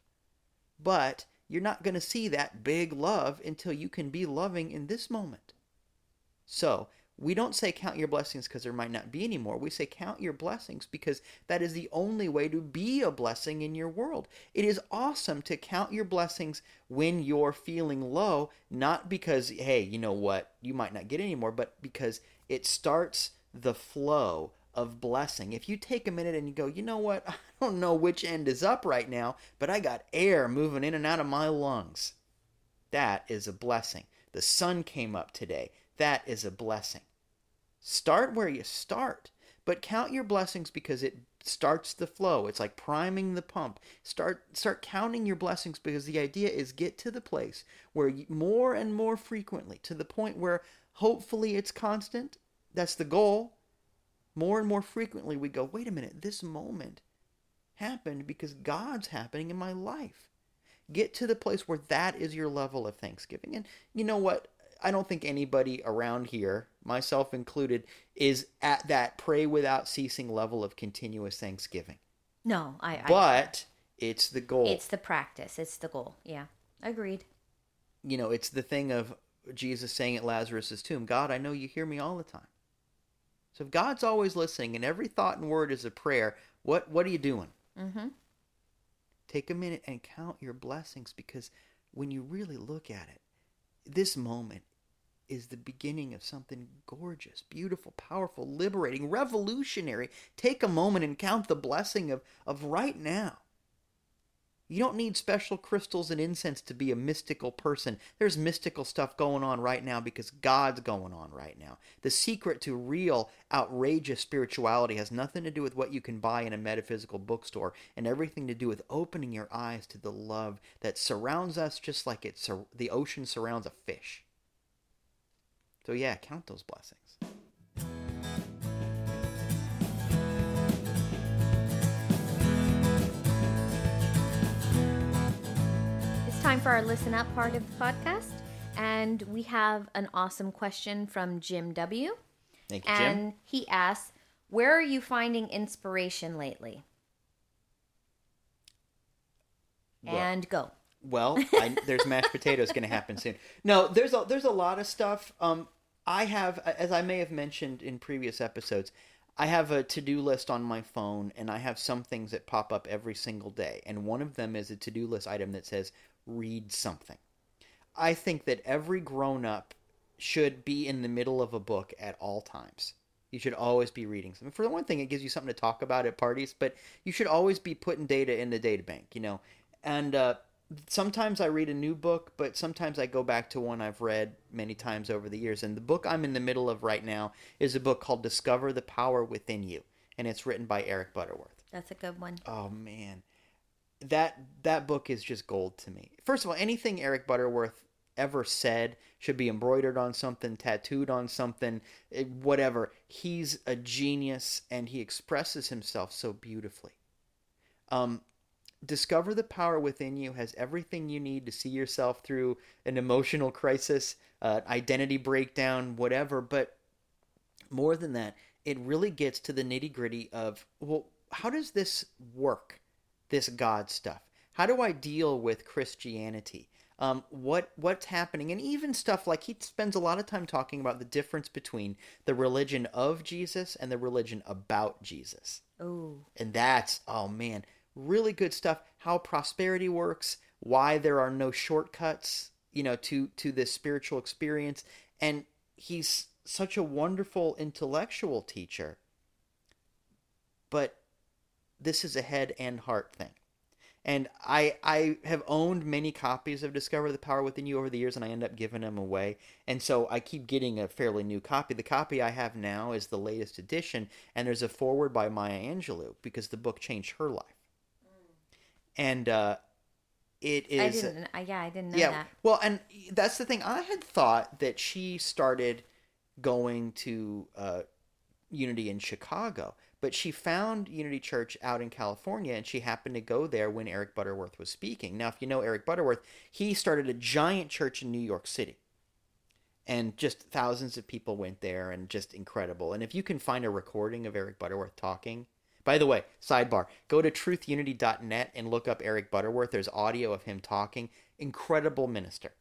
But you're not going to see that big love until you can be loving in this moment. So, we don't say count your blessings because there might not be any more. We say count your blessings because that is the only way to be a blessing in your world. It is awesome to count your blessings when you're feeling low, not because, hey, you know what, you might not get any more, but because it starts the flow of blessing. If you take a minute and you go, you know what, I don't know which end is up right now, but I got air moving in and out of my lungs. That is a blessing. The sun came up today. That is a blessing. Start where you start, but count your blessings because it starts the flow. It's like priming the pump. Start start counting your blessings because the idea is get to the place where you, more and more frequently to the point where hopefully it's constant. That's the goal. More and more frequently we go, "Wait a minute, this moment happened because God's happening in my life." Get to the place where that is your level of thanksgiving. And you know what? I don't think anybody around here, myself included, is at that pray without ceasing level of continuous thanksgiving. No, I. But I, it's the goal. It's the practice. It's the goal. Yeah, agreed. You know, it's the thing of Jesus saying at Lazarus's tomb, "God, I know you hear me all the time." So if God's always listening and every thought and word is a prayer, what what are you doing? Mm-hmm. Take a minute and count your blessings because when you really look at it, this moment is the beginning of something gorgeous, beautiful, powerful, liberating, revolutionary. Take a moment and count the blessing of, of right now. You don't need special crystals and incense to be a mystical person. There's mystical stuff going on right now because God's going on right now. The secret to real, outrageous spirituality has nothing to do with what you can buy in a metaphysical bookstore and everything to do with opening your eyes to the love that surrounds us just like it sur- the ocean surrounds a fish. So, yeah, count those blessings. Time for our listen up part of the podcast. And we have an awesome question from Jim W. Thank you, and Jim. he asks, Where are you finding inspiration lately? Well- and go. Well, I, there's mashed potatoes going to happen soon. No, there's a there's a lot of stuff. Um, I have, as I may have mentioned in previous episodes, I have a to do list on my phone, and I have some things that pop up every single day. And one of them is a to do list item that says read something. I think that every grown up should be in the middle of a book at all times. You should always be reading something. For the one thing, it gives you something to talk about at parties, but you should always be putting data in the data bank, you know. And uh, sometimes I read a new book, but sometimes I go back to one I've read many times over the years. And the book I'm in the middle of right now is a book called Discover the Power Within You, and it's written by Eric Butterworth. That's a good one. Oh man, that that book is just gold to me. First of all, anything Eric Butterworth ever said should be embroidered on something, tattooed on something, eh, whatever. He's a genius and he expresses himself so beautifully. Um, Discover the Power Within You has everything you need to see yourself through an emotional crisis, uh, identity breakdown, whatever. But more than that, it really gets to the nitty gritty of, well, how does this work? This God stuff. How do I deal with Christianity? Um, what what's happening, and even stuff like he spends a lot of time talking about the difference between the religion of Jesus and the religion about Jesus. Oh, and that's oh man really good stuff. How prosperity works why there are no shortcuts you know to to this spiritual experience. And he's such a wonderful intellectual teacher. But this is a head and heart thing and I I have owned many copies of Discover the Power Within You over the years, and I end up giving them away. And so I keep getting a fairly new copy. The copy I have now is the latest edition, and there's a foreword by Maya Angelou because the book changed her life. And uh, it is I didn't. Yeah, I didn't know yeah. that. Well, and that's the thing. I had thought that she started going to uh, Unity in Chicago, but she found Unity Church out in California, and she happened to go there when Eric Butterworth was speaking. Now, if you know Eric Butterworth, he started a giant church in New York City. And just thousands of people went there, and just incredible. And if you can find a recording of Eric Butterworth talking, by the way, sidebar, go to truthunity.net and look up Eric Butterworth. There's audio of him talking. Incredible minister.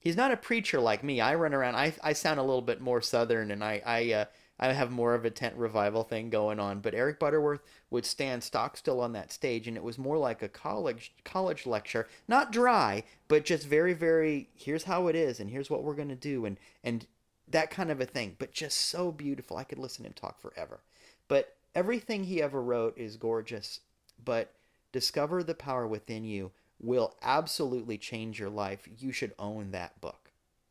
He's not a preacher like me. I run around. I, I sound a little bit more southern, and I I uh, I have more of a tent revival thing going on. But Eric Butterworth would stand stock still on that stage, and it was more like a college college lecture, not dry, but just very very. Here's how it is, and here's what we're gonna do, and and that kind of a thing. But just so beautiful. I could listen to him talk forever. But everything he ever wrote is gorgeous. But discover the power within you will absolutely change your life. You should own that book.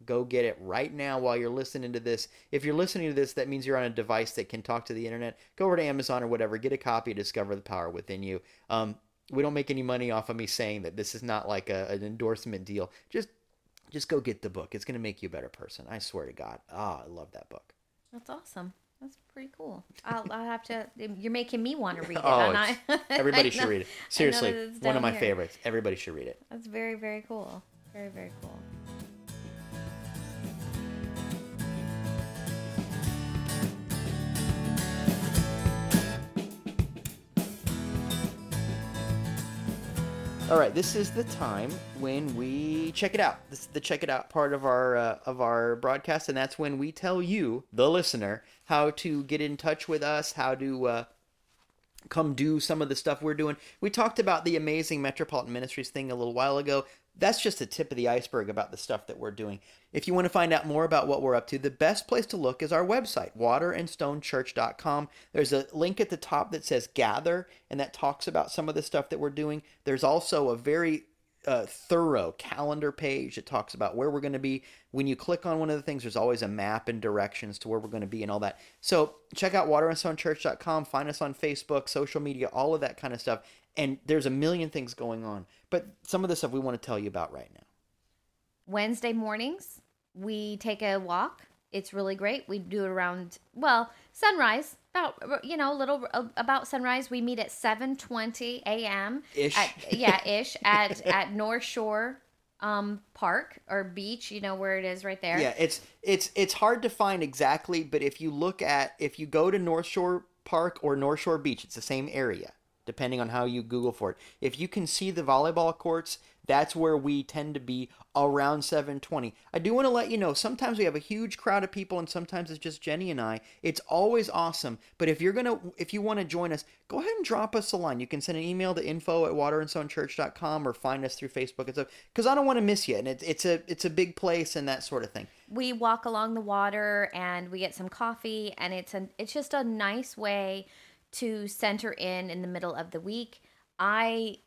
Go get it right now while you're listening to this. If you're listening to this, that means you're on a device that can talk to the internet. Go over to Amazon or whatever, get a copy Discover the Power Within You. Um, we don't make any money off of me saying that this is not like a, an endorsement deal. Just just go get the book. It's going to make you a better person. I swear to God. Ah, I love that book. That's awesome. That's pretty cool. I'll, I'll have to. You're making me want to read it. Oh, I- Everybody should know- read it. Seriously, one of my here. favorites. Everybody should read it. That's very very cool. Very very cool. All right, this is the time when we check it out. This is the check it out part of our uh, of our broadcast, and that's when we tell you, the listener, how to get in touch with us, how to uh, come do some of the stuff we're doing. We talked about the amazing Metropolitan Ministries thing a little while ago. That's just the tip of the iceberg about the stuff that we're doing. If you want to find out more about what we're up to, the best place to look is our website, waterandstonechurch.com. There's a link at the top that says gather, and that talks about some of the stuff that we're doing. There's also a very uh, thorough calendar page that talks about where we're going to be. When you click on one of the things, there's always a map and directions to where we're going to be and all that. So check out waterandstonechurch.com, find us on Facebook, social media, all of that kind of stuff. And there's a million things going on. But some of the stuff we want to tell you about right now. Wednesday mornings, we take a walk. It's really great. We do it around, well, sunrise about you know a little about sunrise we meet at 7:20 a.m. ish at, yeah ish at at North Shore um park or beach you know where it is right there yeah it's it's it's hard to find exactly but if you look at if you go to North Shore Park or North Shore Beach it's the same area depending on how you google for it if you can see the volleyball courts that's where we tend to be around 720. I do want to let you know sometimes we have a huge crowd of people and sometimes it's just Jenny and I. It's always awesome. But if you're to if you want to join us, go ahead and drop us a line. You can send an email to info at waterandstonechurch.com or find us through Facebook and stuff because I don't want to miss you. And it's it's a it's a big place and that sort of thing. We walk along the water and we get some coffee and it's a it's just a nice way to center in in the middle of the week. I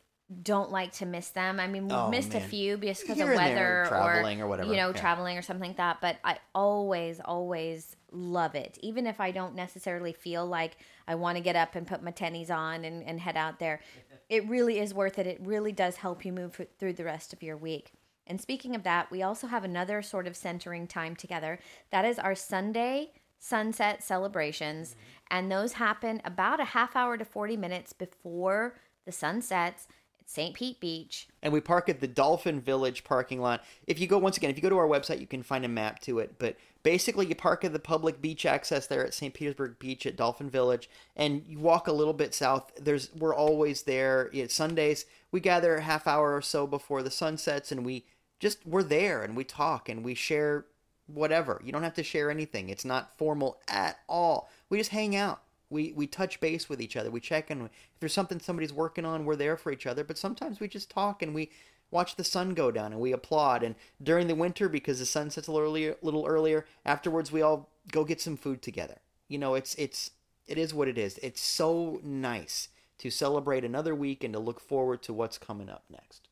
don't like to miss them. I mean, we've oh, missed man. a few because of weather traveling or, or, whatever. You know, yeah. traveling or something like that. But I always, always love it. Even if I don't necessarily feel like I want to get up and put my tennies on and, and head out there, it really is worth it. It really does help you move through the rest of your week. And speaking of that, we also have another sort of centering time together. That is our Sunday sunset celebrations. Mm-hmm. And those happen about a half hour to 40 minutes before the sun sets at St. Pete Beach. And we park at the Dolphin Village parking lot. If you go, once again, if you go to our website, you can find a map to it. But basically, you park at the public beach access there at St. Petersburg Beach at Dolphin Village, and you walk a little bit south. There's We're always there. It's Sundays, we gather a half hour or so before the sun sets, and we just, we're there and we talk and we share whatever. You don't have to share anything. It's not formal at all. We just hang out we we touch base with each other. We check in. If there's something somebody's working on, we're there for each other. But sometimes we just talk and we watch the sun go down and we applaud. And during the winter, because the sun sets a little earlier, little earlier, afterwards we all go get some food together. You know, it's it's it is what it is. It's so nice to celebrate another week and to look forward to what's coming up next.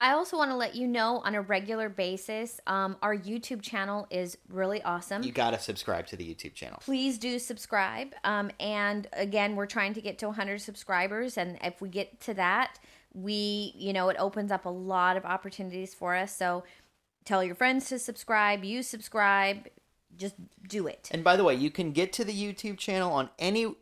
I also want to let you know on a regular basis, um, our YouTube channel is really awesome. You got to subscribe to the YouTube channel. Please do subscribe. Um, and again, we're trying to get to 100 subscribers. And if we get to that, we, you know, it opens up a lot of opportunities for us. So tell your friends to subscribe, you subscribe, just do it. And by the way, you can get to the YouTube channel on any, you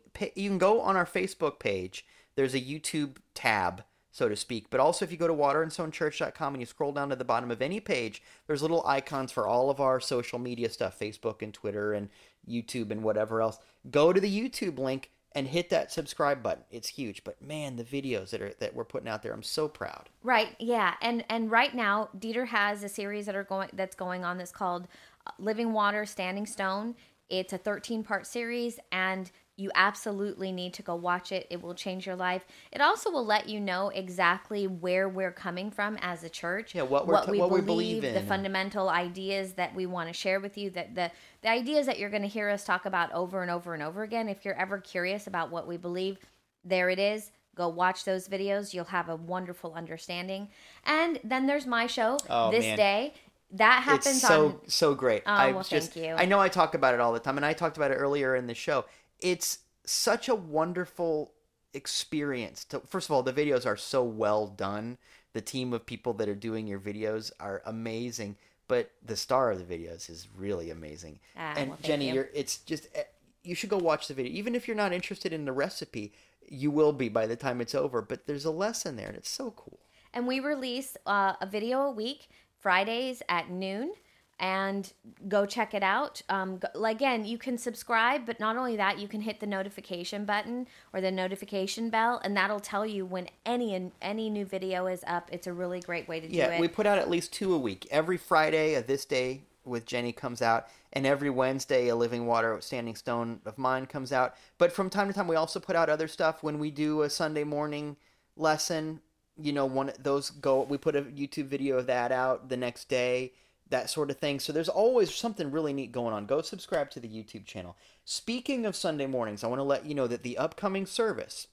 can go on our Facebook page. There's a YouTube tab so to speak. But also, if you go to waterandstonechurch.com and you scroll down to the bottom of any page, there's little icons for all of our social media stuff Facebook and Twitter and YouTube and whatever else. Go to the YouTube link and hit that subscribe button. It's huge. But man, the videos that are that we're putting out there, I'm so proud. Right. Yeah. And and right now, Dieter has a series that are going that's going on that's called uh, Living Water Standing Stone. It's a 13 part series and you absolutely need to go watch it. It will change your life. It also will let you know exactly where we're coming from as a church. Yeah, what, what we what believe, we believe the fundamental ideas that we want to share with you, that the the ideas that you're going to hear us talk about over and over and over again. If you're ever curious about what we believe, there it is. Go watch those videos. You'll have a wonderful understanding. And then there's my show oh, this man. day that happens it's so on... so great. Oh, I well, just, thank you. I know I talk about it all the time, and I talked about it earlier in the show it's such a wonderful experience to first of all the videos are so well done. The team of people that are doing your videos are amazing but the star of the videos is really amazing. Ah, and well, jenny you. you're it's just eh, you should go watch the video. Even if you're not interested in the recipe you will be by the time it's over but there's a lesson there and it's so cool. And we release uh, a video a week fridays at noon and go check it out. Um, again, you can subscribe, but not only that, you can hit the notification button or the notification bell, and that'll tell you when any any new video is up. It's a really great way to yeah, do it. Yeah, we put out at least two a week. Every Friday, a this day with Jenny comes out, and every Wednesday, a Living Water Standing Stone of mine comes out. But from time to time, we also put out other stuff when we do a Sunday morning lesson you know, one those go. We put a YouTube video of that out the next day, that sort of thing. So there's always something really neat going on. Go subscribe to the YouTube channel. Speaking of Sunday mornings, I want to let you know that the upcoming service,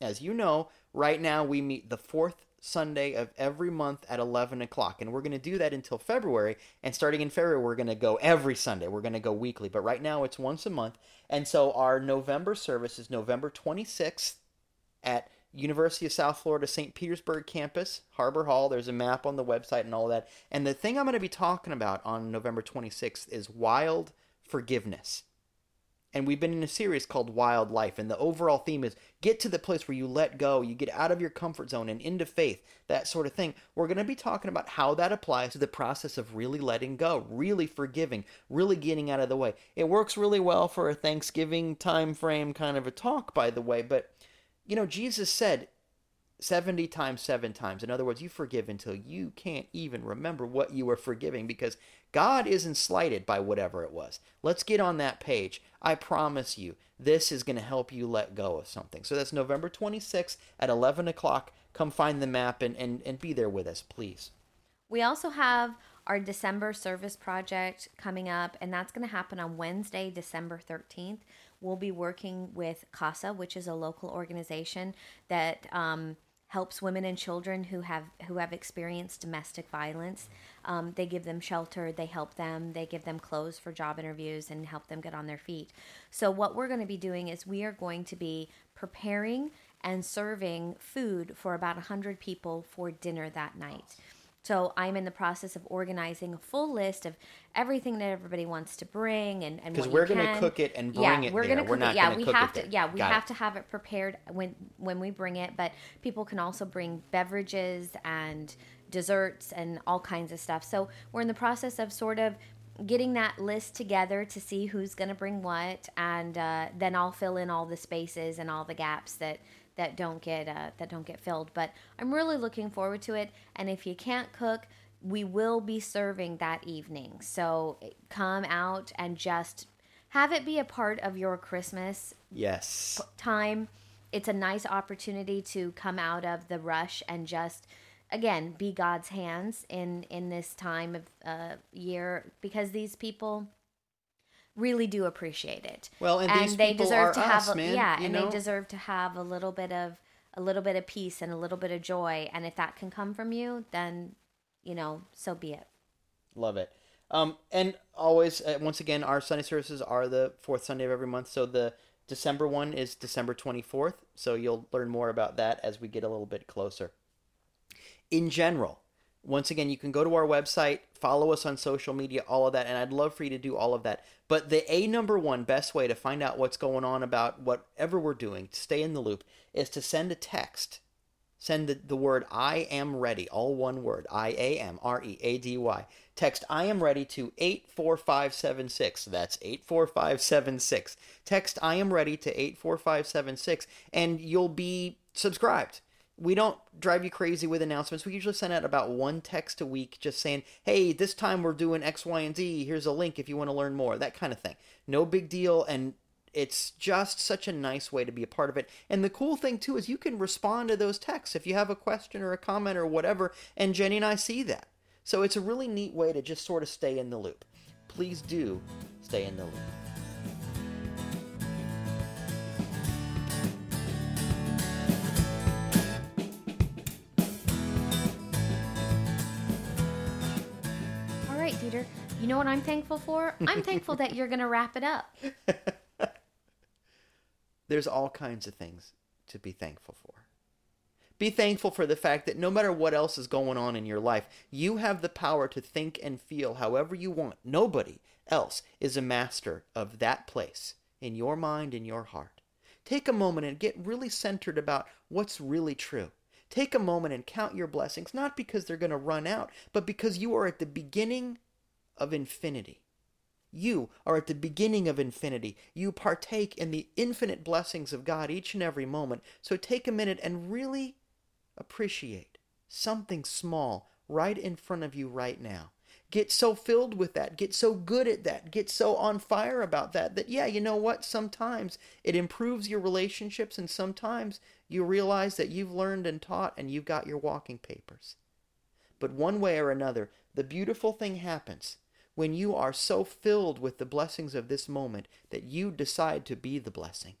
as you know, right now we meet the fourth Sunday of every month at 11 o'clock. And we're going to do that until February. And starting in February, we're going to go every Sunday. We're going to go weekly. But right now, it's once a month. And so our November service is November 26th at University of South Florida St. Petersburg campus, Harbor Hall. There's a map on the website and all that. And the thing I'm going to be talking about on November 26th is wild forgiveness and we've been in a series called Wild Life. and the overall theme is get to the place where you let go, you get out of your comfort zone and into faith, that sort of thing. We're going to be talking about how that applies to the process of really letting go, really forgiving, really getting out of the way. It works really well for a Thanksgiving time frame kind of a talk, by the way, but you know, Jesus said 70 times 7 times. In other words, you forgive until you can't even remember what you were forgiving because God isn't slighted by whatever it was. Let's get on that page. I promise you, this is going to help you let go of something. So that's November 26th at 11 o'clock. Come find the map and, and, and be there with us, please. We also have our December service project coming up, and that's going to happen on Wednesday, December 13th. We'll be working with CASA, which is a local organization that um, helps women and children who have who have experienced domestic violence. Um, they give them shelter, they help them, they give them clothes for job interviews, and help them get on their feet. So what we're going to be doing is we are going to be preparing and serving food for about 100 people for dinner that night. So I'm in the process of organizing a full list of everything that everybody wants to bring and and because we're going to cook it and bring yeah, it we're there. Gonna cook we're not it. Yeah, we have to. Yeah, we Got have it. to have it prepared when when we bring it. But people can also bring beverages and desserts and all kinds of stuff. So we're in the process of sort of getting that list together to see who's going to bring what, and uh, then I'll fill in all the spaces and all the gaps that that don't get uh, that don't get filled. But I'm really looking forward to it. And if you can't cook, we will be serving that evening. So come out and just have it be a part of your Christmas Yes. time. It's a nice opportunity to come out of the rush and just again be God's hands in in this time of uh, year because these people really do appreciate it. Well, and these they people deserve are to us, have a, man, yeah, and know? they deserve to have a little bit of a little bit of peace and a little bit of joy. And if that can come from you, then you know, so be it. Love it. Um, and always, uh, once again, our Sunday services are the fourth Sunday of every month. So the December one is December 24th. So you'll learn more about that as we get a little bit closer. In general, once again, you can go to our website, follow us on social media, all of that, and I'd love for you to do all of that. But the A number one best way to find out what's going on about whatever we're doing, to stay in the loop, is to send a text. Send the, the word I am ready, all one word, I A M R E A D Y. Text I am ready to 84576. That's 84576. Text I am ready to 84576, and you'll be subscribed we don't drive you crazy with announcements. We usually send out about one text a week just saying, hey, this time we're doing X, Y, and Z. Here's a link if you want to learn more. That kind of thing. No big deal. And it's just such a nice way to be a part of it. And the cool thing, too, is you can respond to those texts if you have a question or a comment or whatever. And Jenny and I see that. So it's a really neat way to just sort of stay in the loop. Please do stay in the loop. You know what I'm thankful for? I'm thankful that you're going to wrap it up. There's all kinds of things to be thankful for. Be thankful for the fact that no matter what else is going on in your life, you have the power to think and feel however you want. Nobody else is a master of that place in your mind and your heart. Take a moment and get really centered about what's really true. Take a moment and count your blessings, not because they're going to run out, but because you are at the beginning of infinity. You are at the beginning of infinity. You partake in the infinite blessings of God each and every moment. So take a minute and really appreciate something small right in front of you right now. Get so filled with that. Get so good at that. Get so on fire about that that, yeah, you know what? Sometimes it improves your relationships, and sometimes you realize that you've learned and taught and you've got your walking papers. But one way or another, the beautiful thing happens when you are so filled with the blessings of this moment that you decide to be the blessing.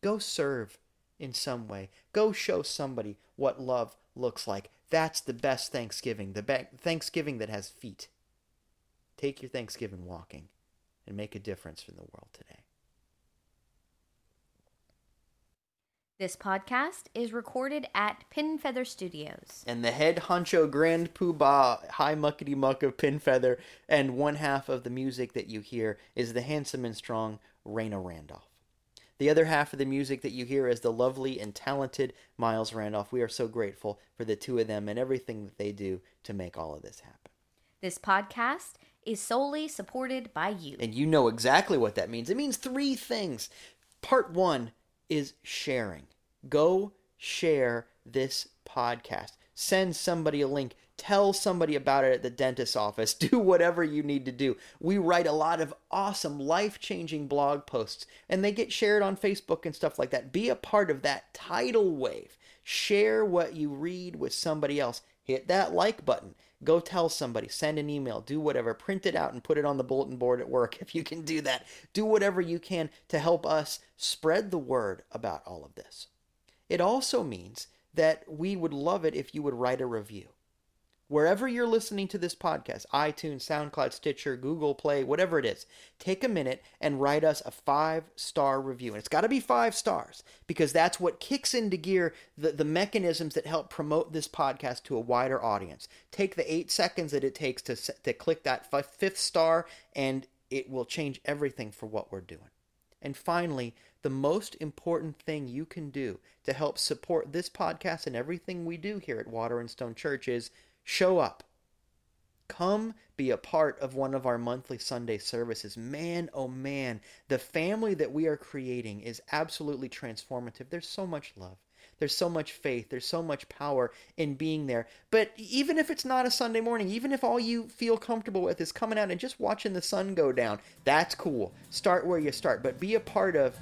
Go serve in some way. Go show somebody what love looks like. That's the best Thanksgiving, the be- Thanksgiving that has feet. Take your Thanksgiving walking and make a difference in the world today. This podcast is recorded at Pin Feather Studios. And the head honcho grand poobah, high muckety muck of Pin Feather, and one half of the music that you hear is the handsome and strong Raina Randolph. The other half of the music that you hear is the lovely and talented Miles Randolph. We are so grateful for the two of them and everything that they do to make all of this happen. This podcast is solely supported by you. And you know exactly what that means. It means three things. Part one is sharing. Go share this podcast. Send somebody a link. Tell somebody about it at the dentist's office. Do whatever you need to do. We write a lot of awesome, life changing blog posts, and they get shared on Facebook and stuff like that. Be a part of that tidal wave. Share what you read with somebody else. Hit that like button. Go tell somebody, send an email, do whatever, print it out and put it on the bulletin board at work if you can do that. Do whatever you can to help us spread the word about all of this. It also means that we would love it if you would write a review. Wherever you're listening to this podcast, iTunes, SoundCloud, Stitcher, Google Play, whatever it is, take a minute and write us a five star review. And it's got to be five stars because that's what kicks into gear the, the mechanisms that help promote this podcast to a wider audience. Take the eight seconds that it takes to, to click that fifth star, and it will change everything for what we're doing. And finally, the most important thing you can do to help support this podcast and everything we do here at Water and Stone Church is Show up. Come be a part of one of our monthly Sunday services. Man, oh man, the family that we are creating is absolutely transformative. There's so much love. There's so much faith. There's so much power in being there. But even if it's not a Sunday morning, even if all you feel comfortable with is coming out and just watching the sun go down, that's cool. Start where you start, but be a part of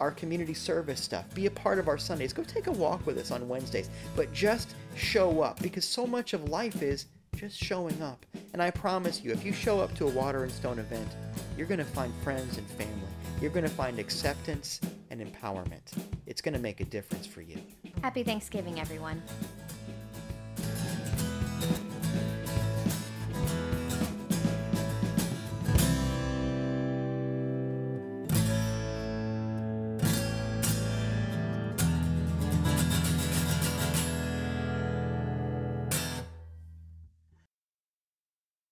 our community service stuff. Be a part of our Sundays. Go take a walk with us on Wednesdays. But just show up because so much of life is just showing up. And I promise you, if you show up to a Water and Stone event, you're going to find friends and family. You're going to find acceptance and empowerment. It's going to make a difference for you. Happy Thanksgiving, everyone.